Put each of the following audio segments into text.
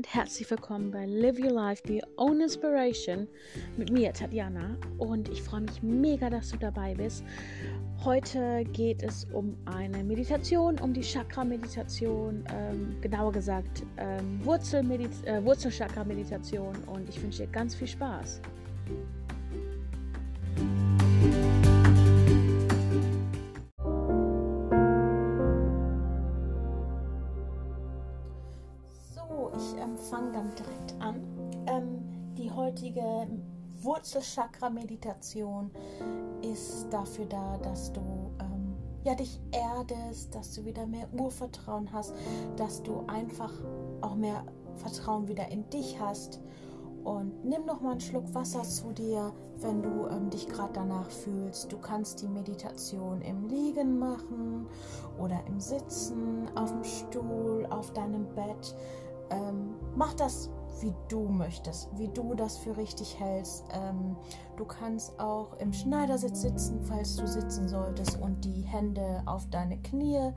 und herzlich willkommen bei Live Your Life, the Own Inspiration mit mir, Tatjana. Und ich freue mich mega, dass du dabei bist. Heute geht es um eine Meditation, um die Chakra-Meditation, ähm, genauer gesagt ähm, äh, Wurzelchakra-Meditation. Und ich wünsche dir ganz viel Spaß. Heutige Wurzelchakra-Meditation ist dafür da, dass du ähm, ja, dich erdest, dass du wieder mehr Urvertrauen hast, dass du einfach auch mehr Vertrauen wieder in dich hast. Und nimm noch mal einen Schluck Wasser zu dir, wenn du ähm, dich gerade danach fühlst. Du kannst die Meditation im Liegen machen oder im Sitzen, auf dem Stuhl, auf deinem Bett. Ähm, mach das wie du möchtest, wie du das für richtig hältst. Ähm, du kannst auch im Schneidersitz sitzen, falls du sitzen solltest, und die Hände auf deine Knie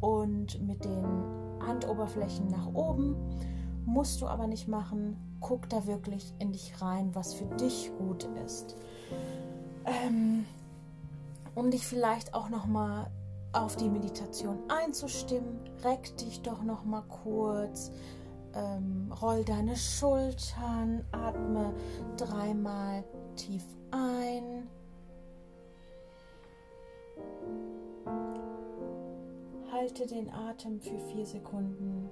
und mit den Handoberflächen nach oben. Musst du aber nicht machen. Guck da wirklich in dich rein, was für dich gut ist. Ähm, um dich vielleicht auch noch mal auf die Meditation einzustimmen, reck dich doch noch mal kurz ähm, roll deine Schultern, atme dreimal tief ein. Halte den Atem für vier Sekunden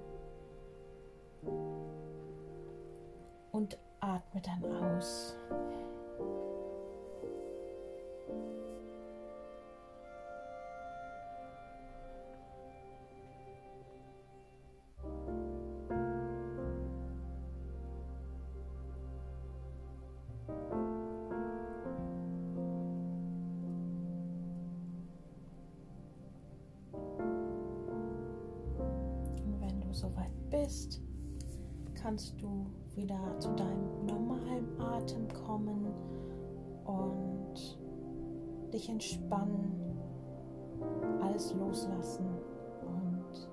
und atme dann aus. Soweit bist, kannst du wieder zu deinem normalen Atem kommen und dich entspannen, alles loslassen. Und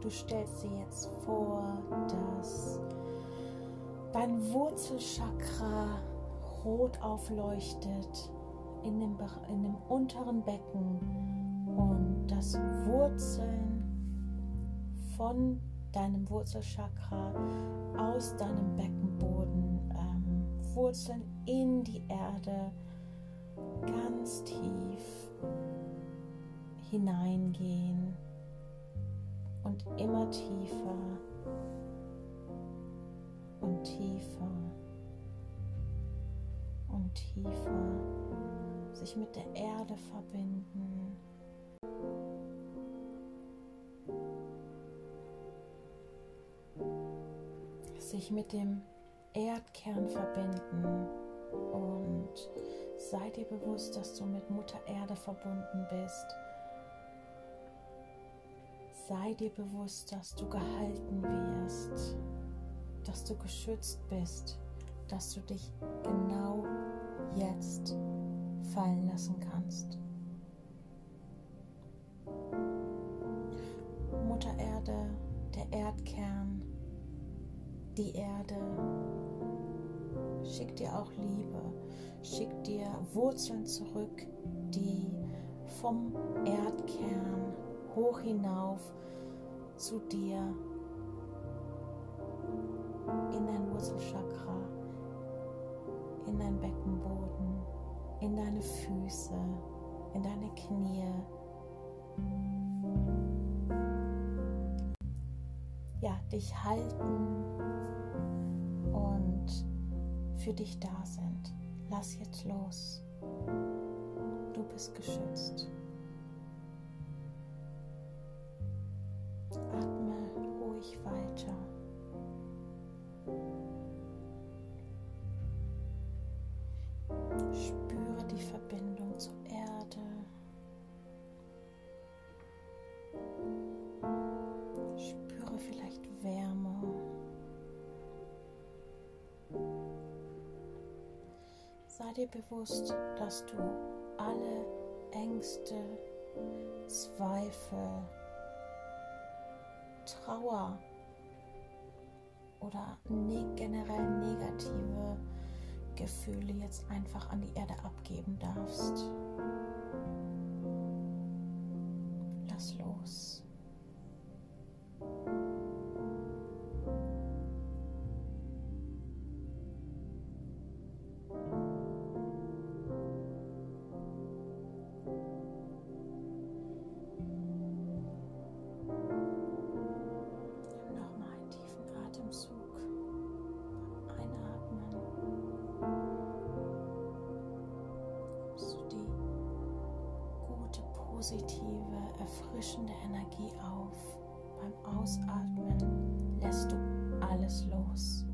du stellst dir jetzt vor, dass dein Wurzelchakra rot aufleuchtet in dem, in dem unteren Becken und das Wurzeln von deinem Wurzelchakra aus deinem Beckenboden ähm, Wurzeln in die Erde ganz tief hineingehen und immer tiefer und tiefer und tiefer sich mit der Erde verbinden. Sich mit dem Erdkern verbinden und sei dir bewusst, dass du mit Mutter Erde verbunden bist. Sei dir bewusst, dass du gehalten wirst, dass du geschützt bist, dass du dich genau jetzt fallen lassen kannst. Mutter Erde, der Erdkern, die Erde. Schickt dir auch Liebe, schickt dir Wurzeln zurück, die vom Erdkern hoch hinauf zu dir in dein Wurzelchakra, in dein Beckenboden, in deine Füße, in deine Knie. Ja, dich halten für dich da sind. Lass jetzt los. Du bist geschützt. Dir bewusst, dass du alle Ängste, Zweifel, Trauer oder ne generell negative Gefühle jetzt einfach an die Erde abgeben darfst. Positive, erfrischende Energie auf. Beim Ausatmen lässt du alles los.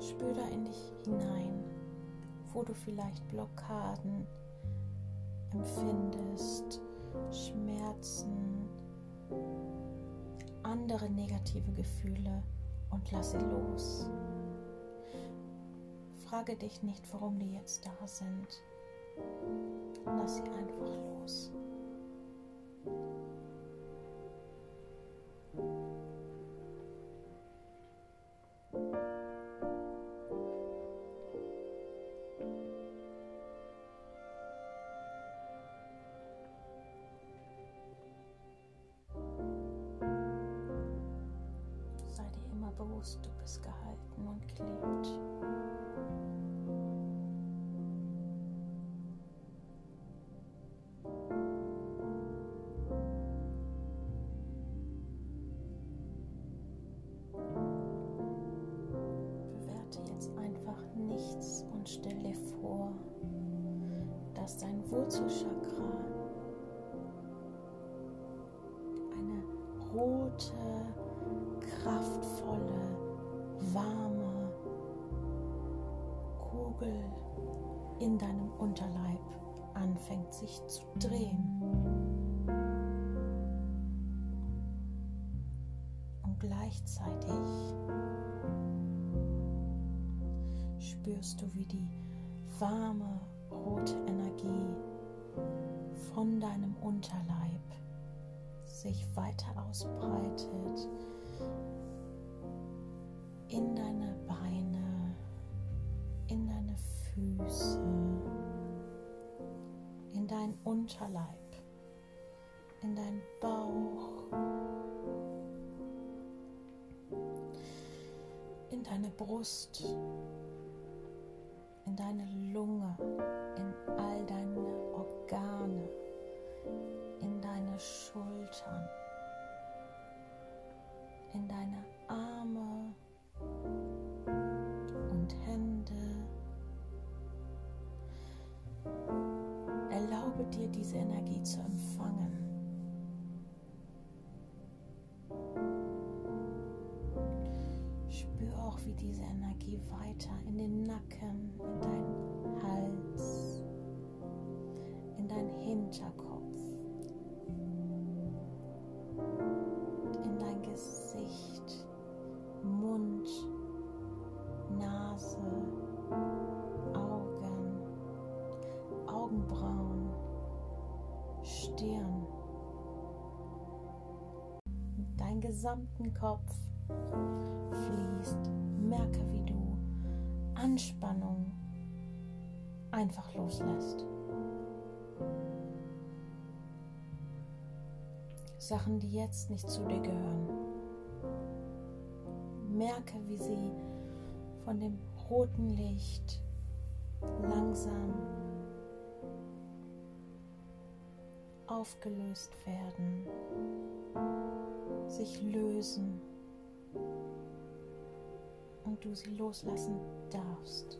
Spür da in dich hinein, wo du vielleicht Blockaden empfindest, Schmerzen, andere negative Gefühle und lass sie los. Frage dich nicht, warum die jetzt da sind. Lass sie einfach los. Bist gehalten und geliebt. Kugel in deinem Unterleib anfängt sich zu drehen. Und gleichzeitig spürst du, wie die warme Füße, in dein Unterleib, in dein Bauch, in deine Brust, in deine Lunge, Erlaube dir diese Energie zu empfangen. Spür auch, wie diese Energie weiter in den Nacken, in gesamten Kopf fließt. Merke, wie du Anspannung einfach loslässt. Sachen, die jetzt nicht zu dir gehören. Merke, wie sie von dem roten Licht langsam aufgelöst werden sich lösen und du sie loslassen darfst.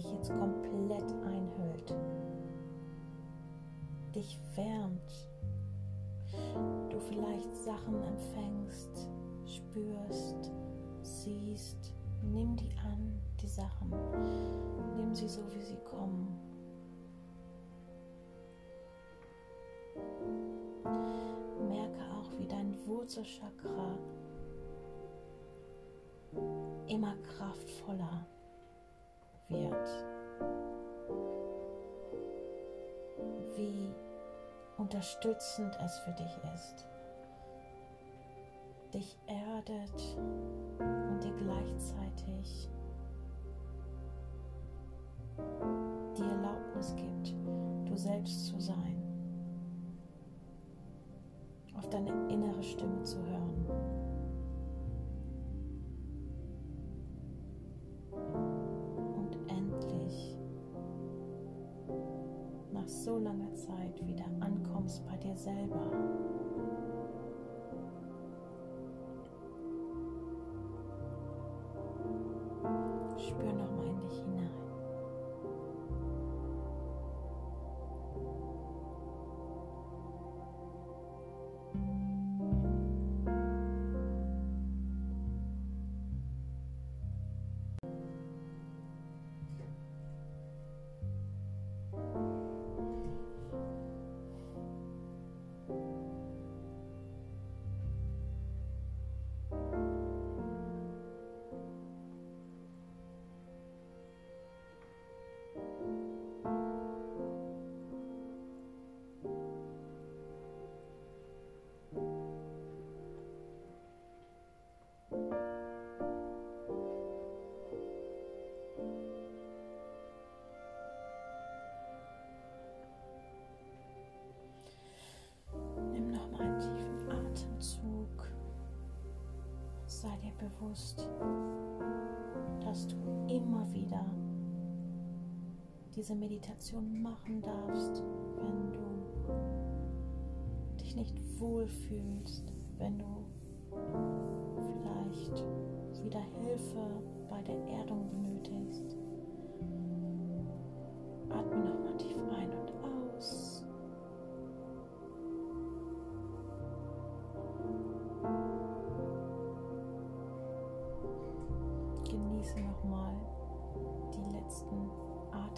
Jetzt komplett einhüllt, dich wärmt, du vielleicht Sachen empfängst, spürst, siehst, nimm die an, die Sachen, nimm sie so, wie sie kommen. Merke auch, wie dein Wurzelchakra immer kraftvoller wird. Wie unterstützend es für dich ist. Dich erdet Zeit wieder ankommst bei dir selber. Bewusst, dass du immer wieder diese Meditation machen darfst, wenn du dich nicht wohlfühlst, wenn du vielleicht wieder Hilfe bei der Erdung benötigst. Atme nochmal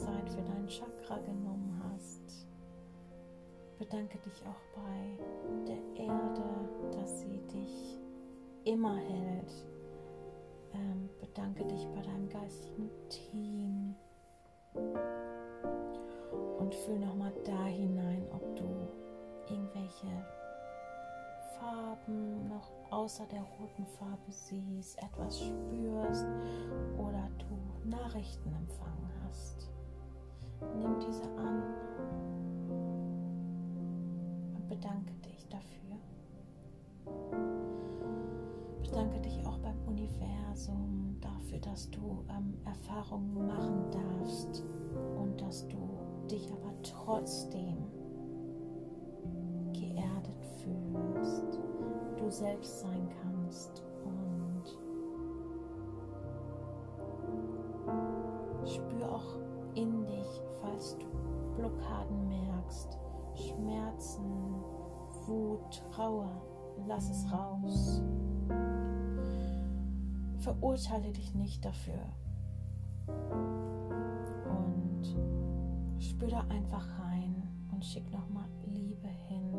Zeit für dein Chakra genommen hast. Bedanke dich auch bei der Erde, dass sie dich immer hält. Ähm, bedanke dich bei deinem geistigen Team und fühl nochmal da hinein, ob du irgendwelche Farben noch außer der roten Farbe siehst, etwas spürst oder du Nachrichten empfangen hast. Nimm diese an und bedanke dich dafür. Bedanke dich auch beim Universum dafür, dass du ähm, Erfahrungen machen darfst und dass du dich aber trotzdem fühlst, du selbst sein kannst lass es raus. Verurteile dich nicht dafür. Und spür da einfach rein und schick nochmal Liebe hin.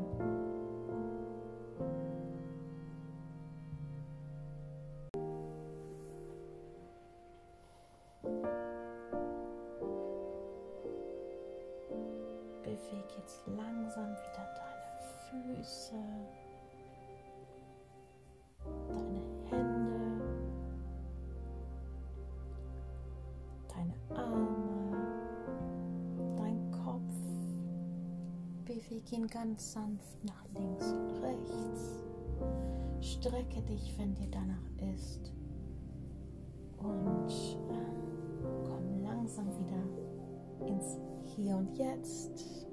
jetzt langsam wieder deine Füße, die gehen ganz sanft nach links und rechts. Strecke dich, wenn dir danach ist. Und äh, komm langsam wieder ins Hier und Jetzt.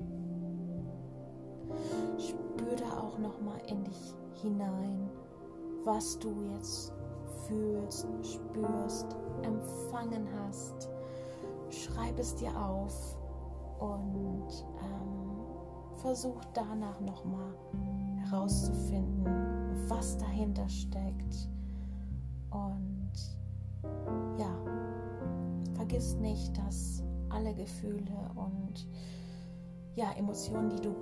Spür da auch noch mal in dich hinein, was du jetzt fühlst, spürst, empfangen hast. Schreib es dir auf und ähm, versuch danach noch mal herauszufinden, was dahinter steckt. Und ja, vergiss nicht, dass alle Gefühle und ja, Emotionen, die du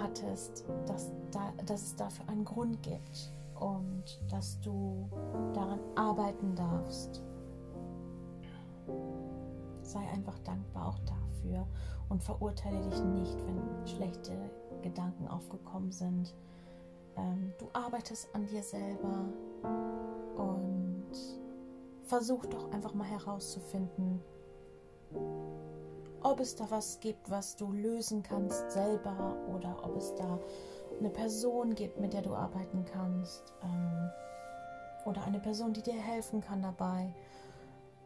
hattest, dass, da, dass es dafür einen Grund gibt und dass du daran arbeiten darfst. Sei einfach dankbar auch dafür und verurteile dich nicht, wenn schlechte Gedanken aufgekommen sind. Ähm, du arbeitest an dir selber und versuch doch einfach mal herauszufinden, ob es da was gibt, was du lösen kannst selber oder ob es da eine Person gibt, mit der du arbeiten kannst ähm, oder eine Person, die dir helfen kann dabei.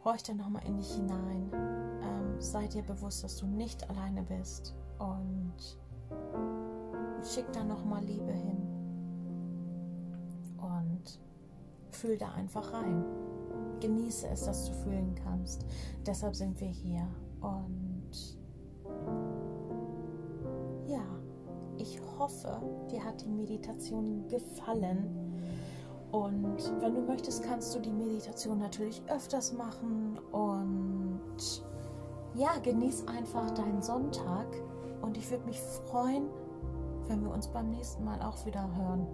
Horch nochmal in dich hinein. Ähm, sei dir bewusst, dass du nicht alleine bist und schick da nochmal Liebe hin und fühl da einfach rein. Genieße es, dass du fühlen kannst. Deshalb sind wir hier und ja, ich hoffe, dir hat die Meditation gefallen. Und wenn du möchtest, kannst du die Meditation natürlich öfters machen. Und ja, genieß einfach deinen Sonntag. Und ich würde mich freuen, wenn wir uns beim nächsten Mal auch wieder hören.